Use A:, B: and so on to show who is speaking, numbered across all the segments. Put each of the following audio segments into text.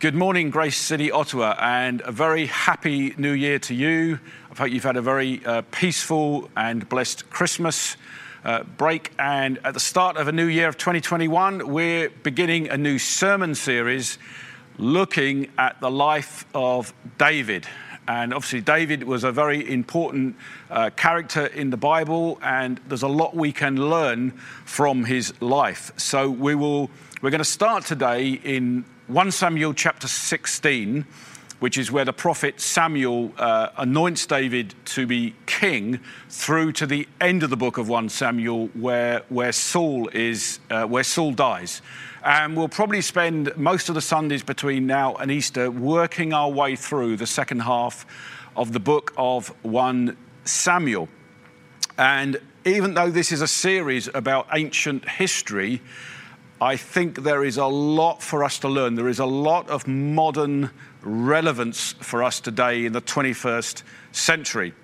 A: Good morning, Grace City, Ottawa, and a very happy new year to you. I hope you've had a very uh, peaceful and blessed Christmas uh, break. And at the start of a new year of 2021, we're beginning a new sermon series looking at the life of David. And obviously, David was a very important uh, character in the Bible, and there's a lot we can learn from his life. So we will. We're going to start today in 1 Samuel chapter 16, which is where the prophet Samuel uh, anoints David to be king, through to the end of the book of 1 Samuel, where, where, Saul, is, uh, where Saul dies. And we'll probably spend most of the Sundays between now and Easter working our way through the second half of the book of 1 Samuel. And even though this is a series about ancient history, I think there is a lot for us to learn. There is a lot of modern relevance for us today in the 21st century.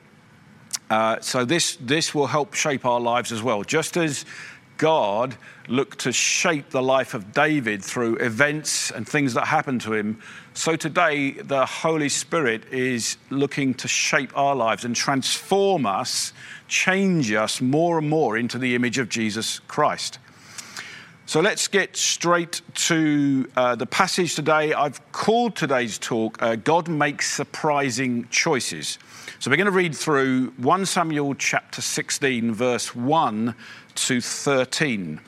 A: Uh, so this, this will help shape our lives as well. Just as God looked to shape the life of David through events and things that happened to him, so today the Holy Spirit is looking to shape our lives and transform us, change us more and more into the image of Jesus Christ. So let's get straight to uh, the passage today. I've called today's talk uh, God Makes Surprising Choices. So we're going to read through 1 Samuel chapter 16, verse 1 to 13.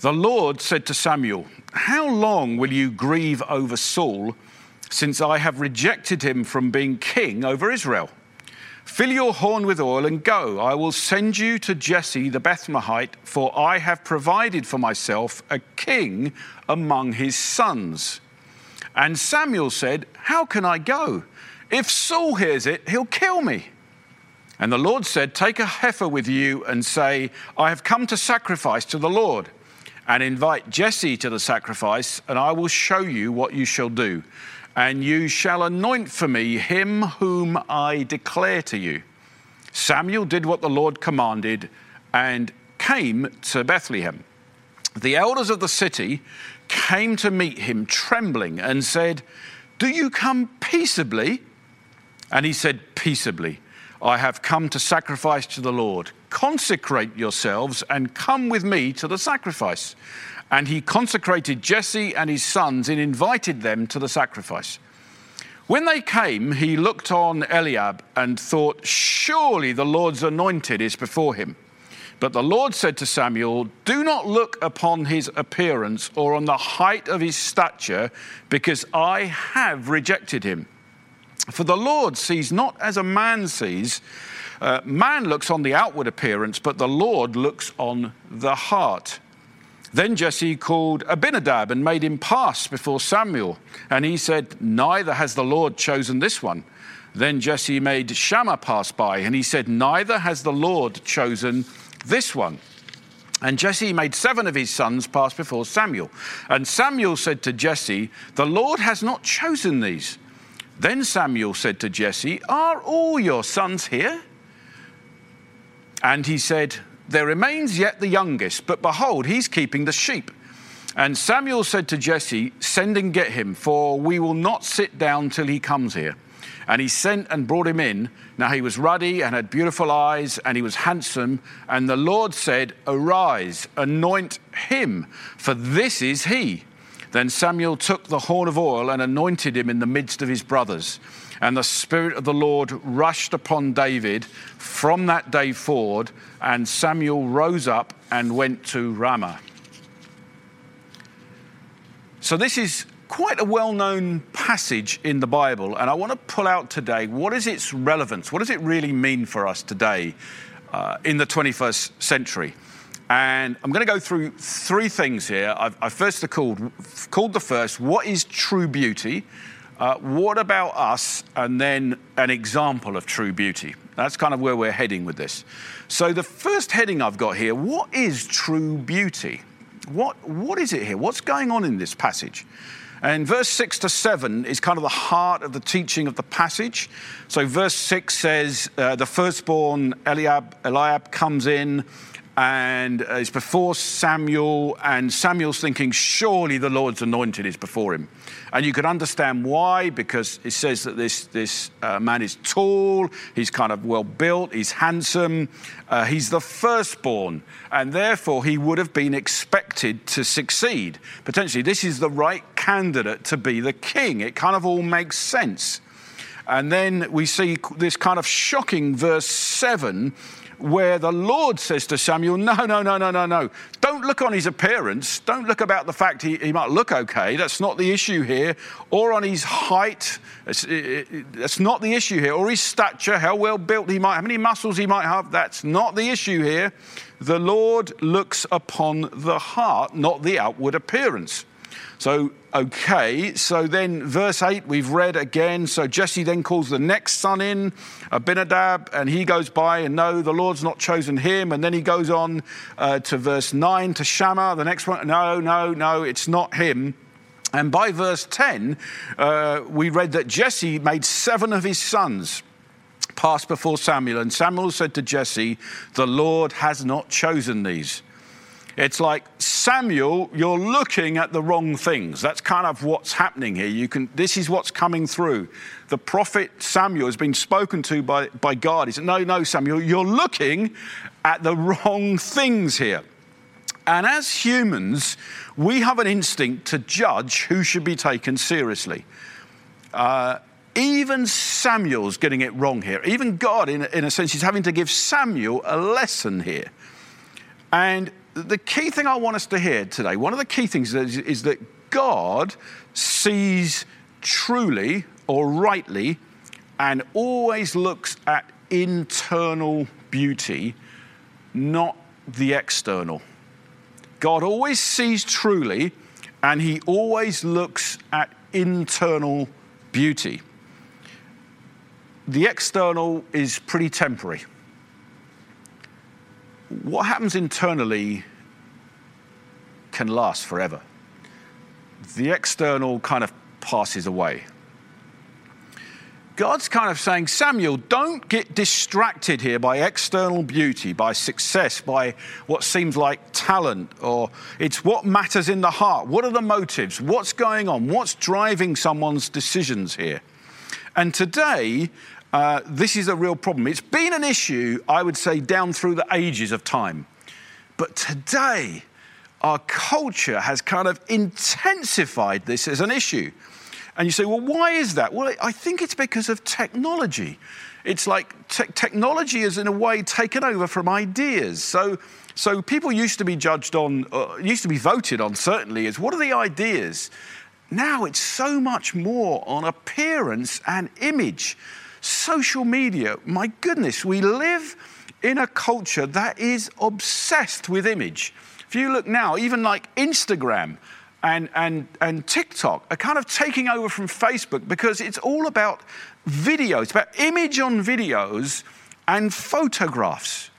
A: The Lord said to Samuel, How long will you grieve over Saul, since I have rejected him from being king over Israel? Fill your horn with oil and go. I will send you to Jesse the Bethlehemite, for I have provided for myself a king among his sons. And Samuel said, How can I go? If Saul hears it, he'll kill me. And the Lord said, Take a heifer with you and say, I have come to sacrifice to the Lord. And invite Jesse to the sacrifice, and I will show you what you shall do and you shall anoint for me him whom I declare to you. Samuel did what the Lord commanded and came to Bethlehem. The elders of the city came to meet him trembling and said, Do you come peaceably? And he said, Peaceably. I have come to sacrifice to the Lord. Consecrate yourselves and come with me to the sacrifice. And he consecrated Jesse and his sons and invited them to the sacrifice. When they came, he looked on Eliab and thought, Surely the Lord's anointed is before him. But the Lord said to Samuel, Do not look upon his appearance or on the height of his stature, because I have rejected him. For the Lord sees not as a man sees. Uh, man looks on the outward appearance, but the Lord looks on the heart. Then Jesse called Abinadab and made him pass before Samuel. And he said, Neither has the Lord chosen this one. Then Jesse made Shammah pass by, and he said, Neither has the Lord chosen this one. And Jesse made seven of his sons pass before Samuel. And Samuel said to Jesse, The Lord has not chosen these. Then Samuel said to Jesse, Are all your sons here? And he said, there remains yet the youngest, but behold, he's keeping the sheep. And Samuel said to Jesse, Send and get him, for we will not sit down till he comes here. And he sent and brought him in. Now he was ruddy and had beautiful eyes, and he was handsome. And the Lord said, Arise, anoint him, for this is he. Then Samuel took the horn of oil and anointed him in the midst of his brothers. And the Spirit of the Lord rushed upon David from that day forward, and Samuel rose up and went to Ramah. So, this is quite a well known passage in the Bible, and I want to pull out today what is its relevance? What does it really mean for us today uh, in the 21st century? And I'm going to go through three things here. I've, I first called, called the first, What is true beauty? Uh, what about us? And then an example of true beauty. That's kind of where we're heading with this. So, the first heading I've got here what is true beauty? What, what is it here? What's going on in this passage? And verse 6 to 7 is kind of the heart of the teaching of the passage. So, verse 6 says, uh, The firstborn Eliab, Eliab comes in and it's before Samuel, and Samuel's thinking, surely the Lord's anointed is before him. And you can understand why, because it says that this, this uh, man is tall, he's kind of well built, he's handsome, uh, he's the firstborn, and therefore he would have been expected to succeed. Potentially, this is the right candidate to be the king. It kind of all makes sense. And then we see this kind of shocking verse 7 where the Lord says to Samuel, No, no, no, no, no, no. Don't look on his appearance. Don't look about the fact he, he might look okay. That's not the issue here. Or on his height. That's not the issue here. Or his stature, how well built he might, how many muscles he might have. That's not the issue here. The Lord looks upon the heart, not the outward appearance. So, okay, so then verse 8 we've read again. So Jesse then calls the next son in, Abinadab, and he goes by, and no, the Lord's not chosen him. And then he goes on uh, to verse 9 to Shammah, the next one. No, no, no, it's not him. And by verse 10, uh, we read that Jesse made seven of his sons pass before Samuel. And Samuel said to Jesse, The Lord has not chosen these. It's like Samuel, you're looking at the wrong things. That's kind of what's happening here. You can, this is what's coming through. The prophet Samuel has been spoken to by, by God. He said, No, no, Samuel, you're looking at the wrong things here. And as humans, we have an instinct to judge who should be taken seriously. Uh, even Samuel's getting it wrong here. Even God, in, in a sense, is having to give Samuel a lesson here. And the key thing I want us to hear today, one of the key things is, is that God sees truly or rightly and always looks at internal beauty, not the external. God always sees truly and he always looks at internal beauty. The external is pretty temporary what happens internally can last forever. The external kind of passes away. God's kind of saying, Samuel, don't get distracted here by external beauty, by success, by what seems like talent, or it's what matters in the heart. What are the motives? What's going on? What's driving someone's decisions here? And today, uh, this is a real problem. It's been an issue, I would say, down through the ages of time. But today, our culture has kind of intensified this as an issue. And you say, well, why is that? Well, I think it's because of technology. It's like te- technology is, in a way, taken over from ideas. So, so people used to be judged on, uh, used to be voted on, certainly, as what are the ideas? Now it's so much more on appearance and image social media, my goodness, we live in a culture that is obsessed with image. If you look now, even like Instagram and, and, and TikTok are kind of taking over from Facebook because it's all about video, it's about image on videos and photographs.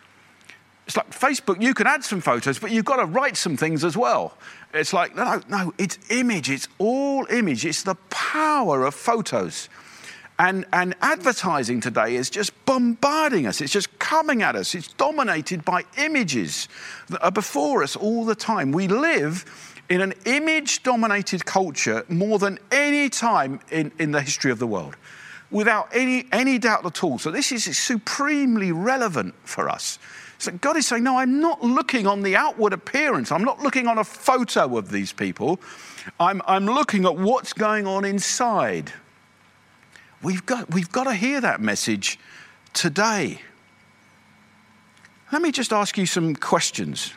A: It's like Facebook, you can add some photos, but you've got to write some things as well. It's like, no, no, it's image, it's all image, it's the power of photos. And, and advertising today is just bombarding us. It's just coming at us. It's dominated by images that are before us all the time. We live in an image dominated culture more than any time in, in the history of the world, without any, any doubt at all. So, this is supremely relevant for us. So, God is saying, No, I'm not looking on the outward appearance, I'm not looking on a photo of these people. I'm, I'm looking at what's going on inside. We've got, we've got to hear that message today. Let me just ask you some questions.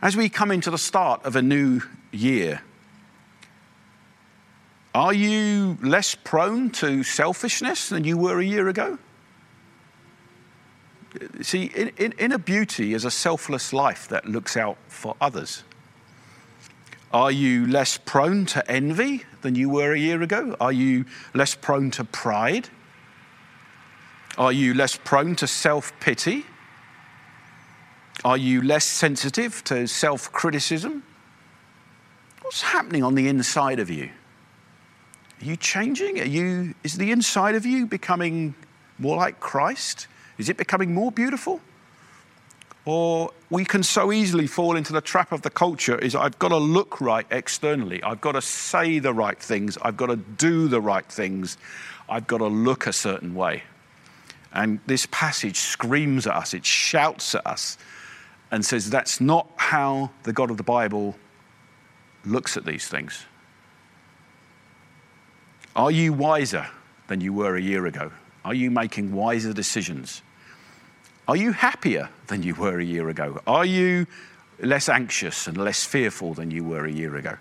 A: As we come into the start of a new year, are you less prone to selfishness than you were a year ago? See, in, in, inner beauty is a selfless life that looks out for others. Are you less prone to envy than you were a year ago? Are you less prone to pride? Are you less prone to self pity? Are you less sensitive to self criticism? What's happening on the inside of you? Are you changing? Are you, is the inside of you becoming more like Christ? Is it becoming more beautiful? Or we can so easily fall into the trap of the culture is I've got to look right externally. I've got to say the right things. I've got to do the right things. I've got to look a certain way. And this passage screams at us, it shouts at us, and says that's not how the God of the Bible looks at these things. Are you wiser than you were a year ago? Are you making wiser decisions? Are you happier than you were a year ago? Are you less anxious and less fearful than you were a year ago?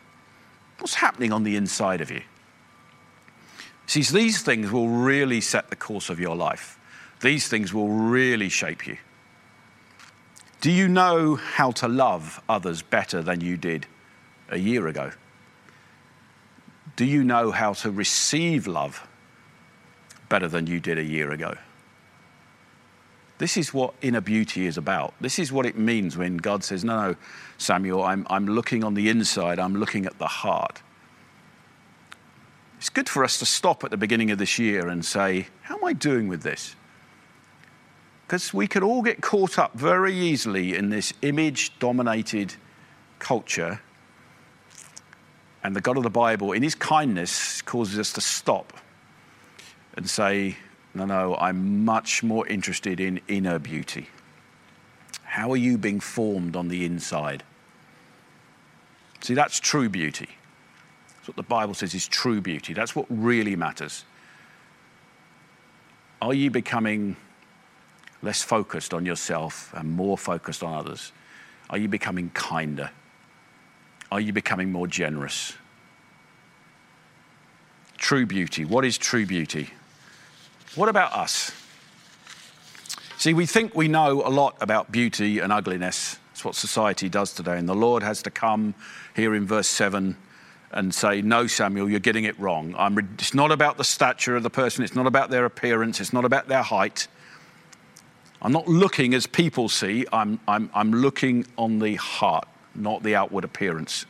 A: What's happening on the inside of you? See, these things will really set the course of your life. These things will really shape you. Do you know how to love others better than you did a year ago? Do you know how to receive love better than you did a year ago? This is what inner beauty is about. This is what it means when God says, No, no, Samuel, I'm, I'm looking on the inside, I'm looking at the heart. It's good for us to stop at the beginning of this year and say, How am I doing with this? Because we could all get caught up very easily in this image dominated culture. And the God of the Bible, in his kindness, causes us to stop and say, No, no, I'm much more interested in inner beauty. How are you being formed on the inside? See, that's true beauty. That's what the Bible says is true beauty. That's what really matters. Are you becoming less focused on yourself and more focused on others? Are you becoming kinder? Are you becoming more generous? True beauty. What is true beauty? What about us? See, we think we know a lot about beauty and ugliness. It's what society does today. And the Lord has to come here in verse 7 and say, No, Samuel, you're getting it wrong. Re- it's not about the stature of the person, it's not about their appearance, it's not about their height. I'm not looking as people see, I'm, I'm, I'm looking on the heart, not the outward appearance.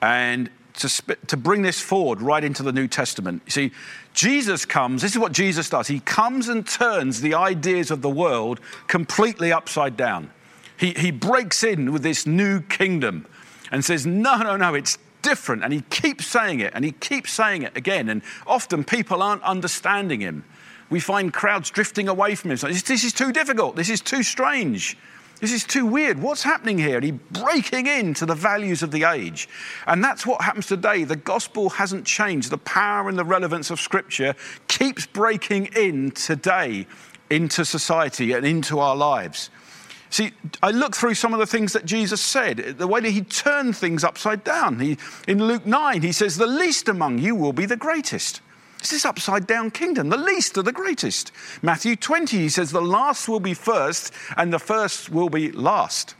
A: And to, sp- to bring this forward right into the New Testament, you see, Jesus comes, this is what Jesus does. He comes and turns the ideas of the world completely upside down. He, he breaks in with this new kingdom and says, No, no, no, it's different. And he keeps saying it and he keeps saying it again. And often people aren't understanding him we find crowds drifting away from him. This, this is too difficult. This is too strange. This is too weird. What's happening here? And he breaking into the values of the age. And that's what happens today. The gospel hasn't changed. The power and the relevance of scripture keeps breaking in today into society and into our lives. See, I look through some of the things that Jesus said, the way that he turned things upside down. He, in Luke 9, he says, The least among you will be the greatest. This upside down kingdom. The least are the greatest. Matthew 20, he says, the last will be first and the first will be last.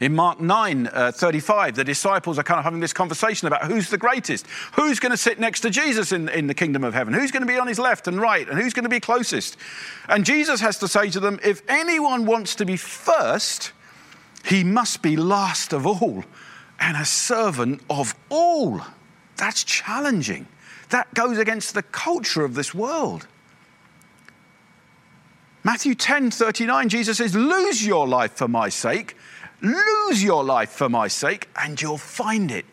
A: In Mark 9, uh, 35, the disciples are kind of having this conversation about who's the greatest, who's going to sit next to Jesus in, in the kingdom of heaven, who's going to be on his left and right, and who's going to be closest. And Jesus has to say to them, if anyone wants to be first, he must be last of all and a servant of all. That's challenging. That goes against the culture of this world. Matthew 10 39, Jesus says, Lose your life for my sake, lose your life for my sake, and you'll find it.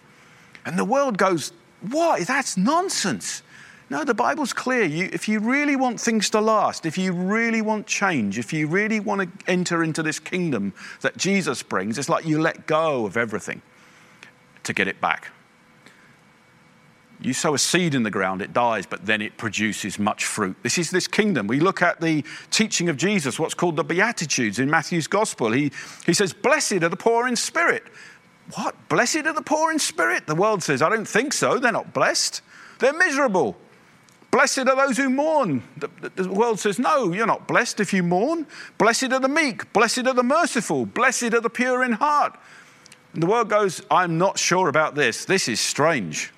A: And the world goes, What? That's nonsense. No, the Bible's clear. You, if you really want things to last, if you really want change, if you really want to enter into this kingdom that Jesus brings, it's like you let go of everything to get it back. You sow a seed in the ground, it dies, but then it produces much fruit. This is this kingdom. We look at the teaching of Jesus, what's called the Beatitudes in Matthew's Gospel. He, he says, Blessed are the poor in spirit. What? Blessed are the poor in spirit? The world says, I don't think so. They're not blessed, they're miserable. Blessed are those who mourn. The, the, world says, No, you're not blessed if you mourn. Blessed are the meek. Blessed are the merciful. Blessed are the pure in heart. And the world goes, I'm not sure about this. This is strange.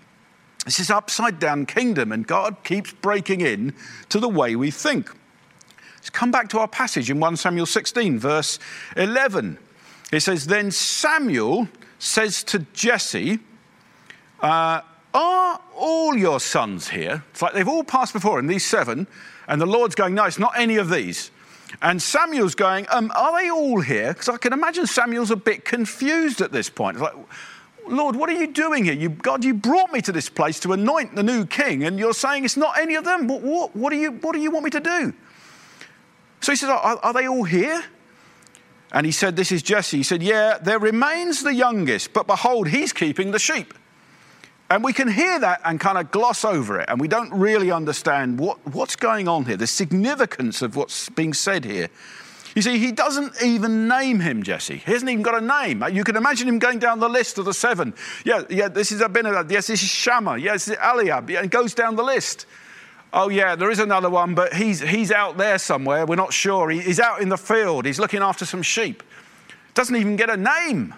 A: This is upside down kingdom, and God keeps breaking in to the way we think. Let's come back to our passage in 1 Samuel 16, verse 11. It says, Then Samuel says to Jesse, uh, Are all your sons here? It's like they've all passed before him, these seven, and the Lord's going, No, it's not any of these. And Samuel's going, um, Are they all here? Because I can imagine Samuel's a bit confused at this point. It's like, Lord, what are you doing here? You, God, you brought me to this place to anoint the new king, and you're saying it's not any of them. What, what, what, do, you, what do you want me to do? So he says, are, are they all here? And he said, This is Jesse. He said, Yeah, there remains the youngest, but behold, he's keeping the sheep. And we can hear that and kind of gloss over it, and we don't really understand what, what's going on here, the significance of what's being said here. You see, he doesn't even name him, Jesse. He hasn't even got a name. You can imagine him going down the list of the seven. Yeah, yeah, this is Abinadab. Yes, this is Shammah. Yes, is Eliab. Yeah, and goes down the list. Oh, yeah, there is another one, but he's, he's out there somewhere. We're not sure. He, he's out in the field. He's looking after some sheep. Doesn't even get a name.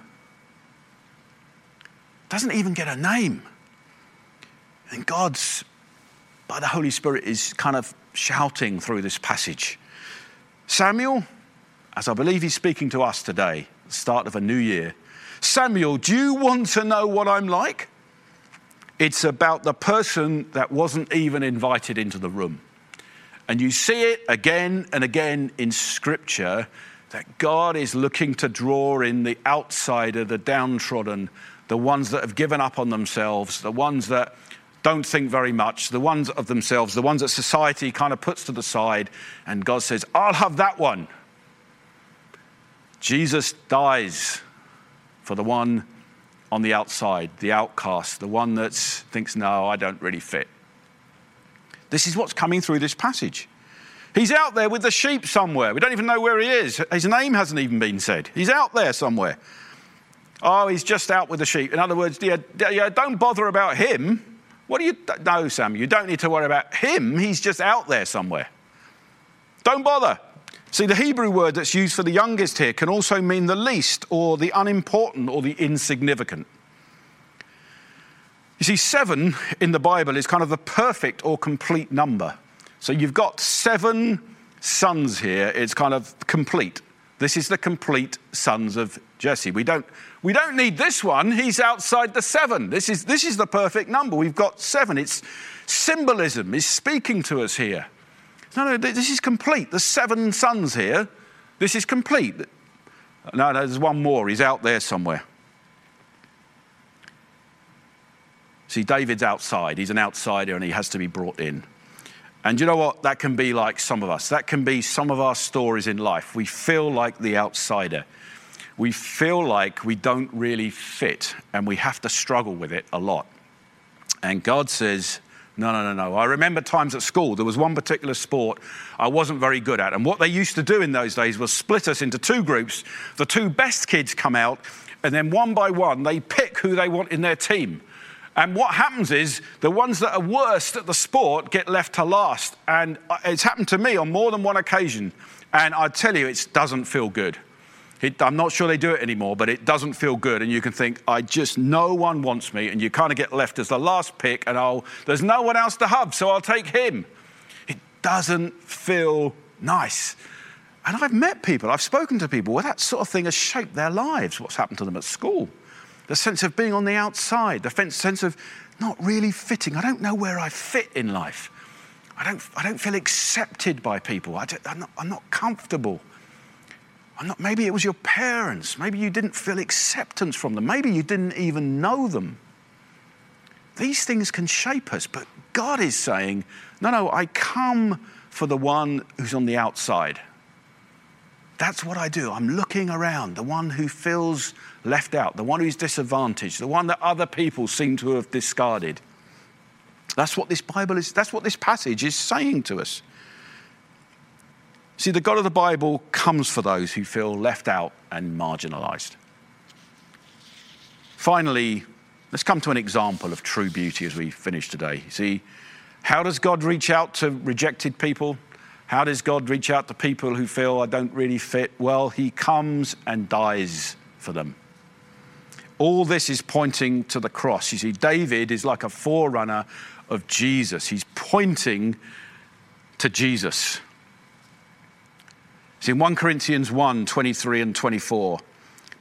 A: Doesn't even get a name. And God's, by the Holy Spirit, is kind of shouting through this passage Samuel, as I believe he's speaking to us today, start of a new year, Samuel, do you want to know what I'm like? It's about the person that wasn't even invited into the room. And you see it again and again in Scripture that God is looking to draw in the outsider, the downtrodden, the ones that have given up on themselves, the ones that don't think very much, the ones of themselves, the ones that society kind of puts to the side, and God says, I'll have that one. Jesus dies for the one on the outside, the outcast, the one that thinks, no, I don't really fit. This is what's coming through this passage. He's out there with the sheep somewhere. We don't even know where he is. His name hasn't even been said. He's out there somewhere. Oh, he's just out with the sheep. In other words, yeah, yeah, don't bother about him. What do you know, Sam? You don't need to worry about him. He's just out there somewhere. Don't bother. See, the Hebrew word that's used for the youngest here can also mean the least, or the unimportant, or the insignificant. You see, seven in the Bible is kind of the perfect or complete number. So you've got seven sons here, it's kind of complete. This is the complete sons of Jesse. We don't, we don't need this one. He's outside the seven. This is, this is the perfect number. We've got seven. It's symbolism is speaking to us here. No, no, this is complete. There's seven sons here. This is complete. No, no, there's one more. He's out there somewhere. See, David's outside. He's an outsider and he has to be brought in. And you know what? That can be like some of us. That can be some of our stories in life. We feel like the outsider we feel like we don't really fit and we have to struggle with it a lot. And God says, no, no, no, no. I remember times at school, there was one particular sport I wasn't very good at. And what they used to do in those days was split us into two groups. The two best kids come out, and then one by one, they pick who they want in their team. And what happens is the ones that are worst at the sport get left to last. And uh, it's happened to me on more than one occasion. And I tell you, it doesn't feel good. It, I'm not sure they do it anymore, but it doesn't feel good. And you can think, I just, no one wants me. And you kind of get left as the last pick, and I'll, there's no one else to hub, so I'll take him. It doesn't feel nice. And I've met people, I've spoken to people where that sort of thing has shaped their lives, what's happened to them at school. The sense of being on the outside, the sense of not really fitting. I don't know where I fit in life. I don't, I don't feel accepted by people. I am not, I'm not comfortable. Not, maybe it was your parents. Maybe you didn't feel acceptance from them. Maybe you didn't even know them. These things can shape us, but God is saying, no, no, I come for the one who's on the outside. That's what I do. I'm looking around, the one who feels left out, the one who's disadvantaged, the one that other people seem to have discarded. That's what this Bible is, that's what this passage is saying to us. See, the God of the Bible comes for those who feel left out and marginalized. Finally, let's come to an example of true beauty as we finish today. See, how does God reach out to rejected people? How does God reach out to people who feel I don't really fit? Well, He comes and dies for them. All this is pointing to the cross. You see, David is like a forerunner of Jesus, he's pointing to Jesus. It's in 1 Corinthians 1 23 and 24.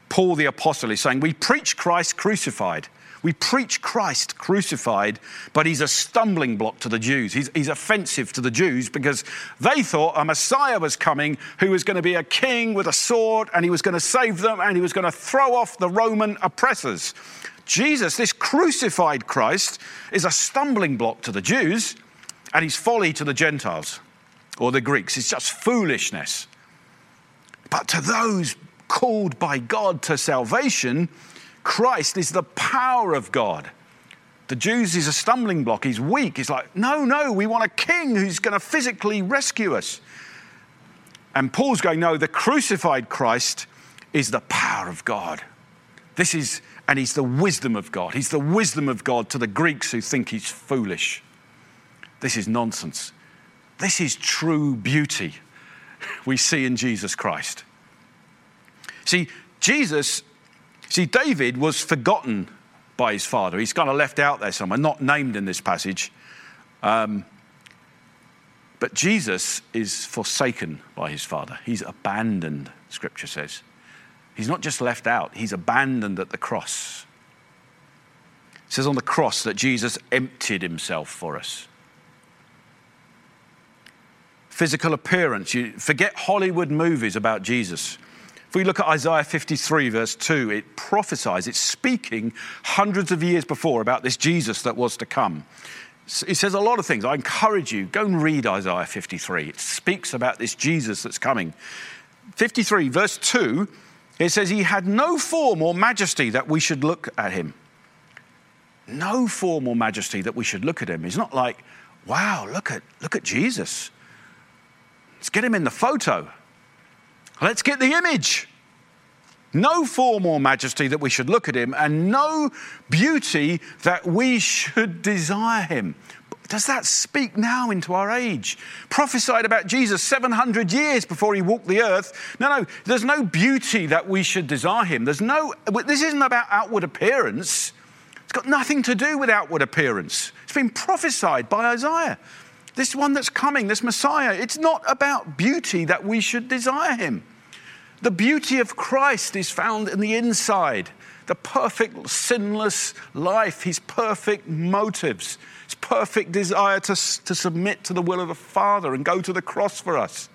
A: Paul the Apostle is saying, We preach Christ crucified. We preach Christ crucified, but he's a stumbling block to the Jews. He's, he's offensive to the Jews because they thought a Messiah was coming who was going to be a king with a sword and he was going to save them and he was going to throw off the Roman oppressors. Jesus, this crucified Christ, is a stumbling block to the Jews and he's folly to the Gentiles or the Greeks. It's just foolishness. But to those called by God to salvation, Christ is the power of God. The Jews is a stumbling block. He's weak. He's like, no, no, we want a king who's going to physically rescue us. And Paul's going, no, the crucified Christ is the power of God. This is, and he's the wisdom of God. He's the wisdom of God to the Greeks who think he's foolish. This is nonsense. This is true beauty we see in Jesus Christ. See, Jesus, see, David was forgotten by his father. He's kind of left out there somewhere, not named in this passage. Um, but Jesus is forsaken by his father. He's abandoned, scripture says. He's not just left out, he's abandoned at the cross. It says on the cross that Jesus emptied himself for us physical appearance. You forget Hollywood movies about Jesus. If we look at Isaiah 53, verse 2, it prophesies, it's speaking hundreds of years before about this Jesus that was to come. It says a lot of things. I encourage you, go and read Isaiah 53. It speaks about this Jesus that's coming. 53, verse 2, it says, He had no form or majesty that we should look at him. No form or majesty that we should look at him. He's not like, wow, look at, look at Jesus. Let's get him in the photo. Let's get the image. No form or majesty that we should look at him, and no beauty that we should desire him. Does that speak now into our age? Prophesied about Jesus 700 years before he walked the earth. No, no, there's no beauty that we should desire him. There's no, this isn't about outward appearance. It's got nothing to do with outward appearance. It's been prophesied by Isaiah this one that's coming, this Messiah, it's not about beauty that we should desire him. The beauty of Christ is found in the inside, the perfect, sinless life, his perfect motives, his perfect desire to, to submit to the will of the Father and go to the cross for us.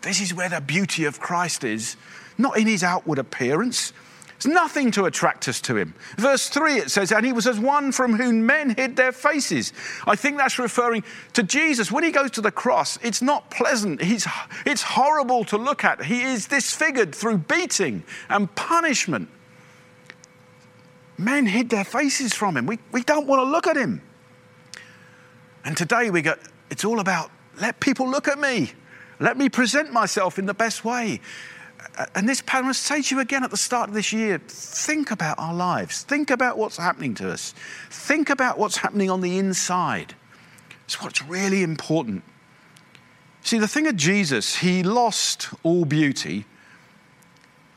A: This is where the beauty of Christ is, not in his outward appearance, there's nothing to attract us to him. Verse 3 it says, And he was as one from whom men hid their faces. I think that's referring to Jesus. When he goes to the cross, it's not pleasant. He's, it's horrible to look at. He is disfigured through beating and punishment. Men hid their faces from him. We, we don't want to look at him. And today we go, it's all about let people look at me. Let me present myself in the best way and this I must say to you again at the start of this year think about our lives. Think about what's happening to us. Think about what's happening on the inside. It's what's really important. See, the thing of Jesus, he lost all beauty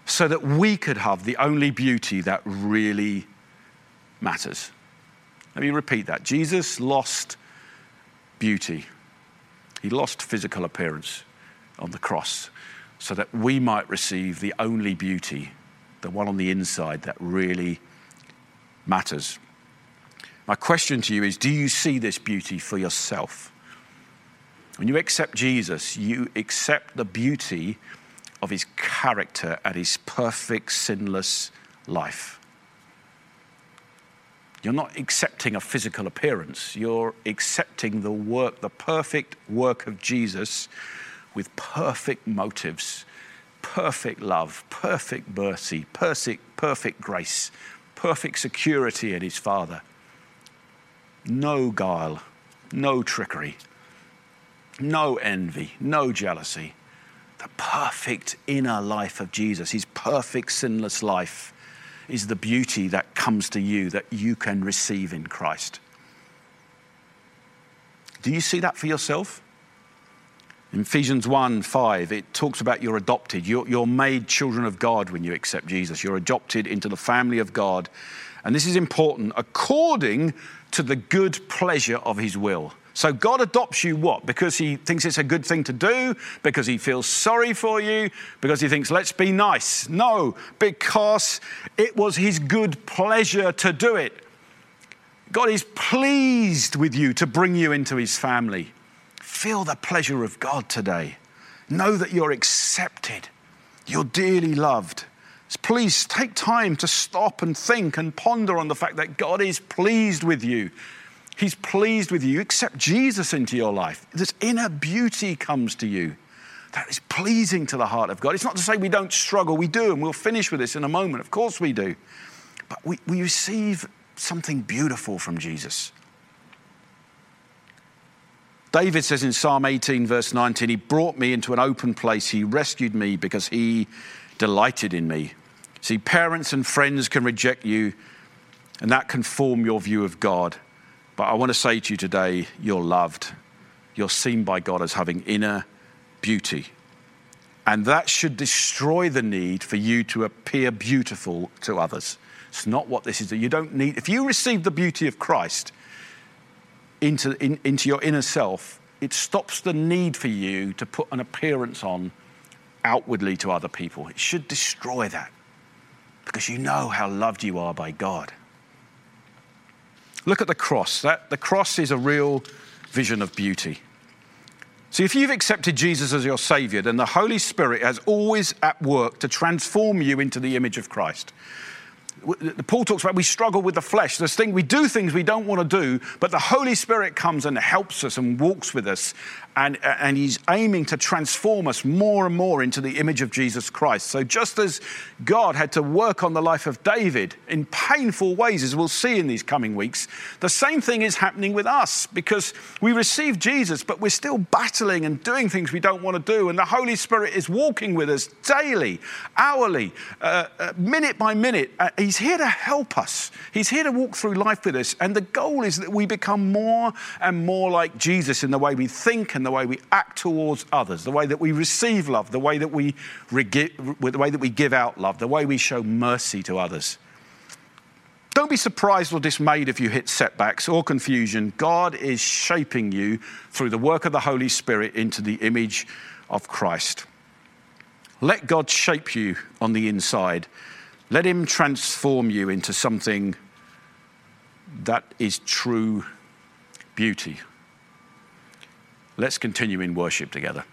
A: so that we could have the only beauty that really matters. Let me repeat that. Jesus lost beauty, he lost physical appearance on the cross so that we might receive the only beauty, the one on the inside that really matters. My question to you is Do you see this beauty for yourself? When you accept Jesus, you accept the beauty of his character and his perfect, sinless life. You're not accepting a physical appearance, you're accepting the work, the perfect work of Jesus with perfect motives, perfect love, perfect mercy, perfect, perfect grace, perfect security in his Father. No guile, no trickery, no envy, no jealousy. The perfect inner life of Jesus, his perfect sinless life, is the beauty that comes to you that you can receive in Christ. Do you see that for yourself? In Ephesians 1 5, it talks about you're adopted. You're, you're made children of God when you accept Jesus. You're adopted into the family of God. And this is important according to the good pleasure of his will. So God adopts you what? Because he thinks it's a good thing to do, because he feels sorry for you, because he thinks, let's be nice. No, because it was his good pleasure to do it. God is pleased with you to bring you into his family. Feel the pleasure of God today. Know that you're accepted, you're dearly loved. Please take time to stop and think and ponder on the fact that God is pleased with you. He's pleased with you. Accept Jesus into your life. This inner beauty comes to you. That is pleasing to the heart of God. It's not to say we don't struggle, we do, and we'll finish with this in a moment. Of course we do. But we, we receive something beautiful from Jesus. David says in Psalm 18, verse 19, He brought me into an open place. He rescued me because He delighted in me. See, parents and friends can reject you, and that can form your view of God. But I want to say to you today, you're loved. You're seen by God as having inner beauty. And that should destroy the need for you to appear beautiful to others. It's not what this is. You don't need, if you receive the beauty of Christ into, in, into your inner self, it stops the need for you to put an appearance on outwardly to other people. It should destroy that because you know how loved you are by God. Look at the cross. That, the cross is a real vision of beauty. See, if you've accepted Jesus as your Savior, then the Holy Spirit is always at work to transform you into the image of Christ. Paul talks about we struggle with the flesh. This thing we do things we don't want to do, but the Holy Spirit comes and helps us and walks with us and, and he's aiming to transform us more and more into the image of Jesus Christ. So, just as God had to work on the life of David in painful ways, as we'll see in these coming weeks, the same thing is happening with us because we receive Jesus, but we're still battling and doing things we don't want to do. And the Holy Spirit is walking with us daily, hourly, uh, uh, minute by minute. Uh, he's here to help us, He's here to walk through life with us. And the goal is that we become more and more like Jesus in the way we think and the way we act towards others, the way that we receive love, the way that we, the way that we give out love, the way we show mercy to others. Don't be surprised or dismayed if you hit setbacks or confusion. God is shaping you through the work of the Holy Spirit into the image of Christ. Let God shape you on the inside. Let Him transform you into something that is true beauty. Let's continue in worship together.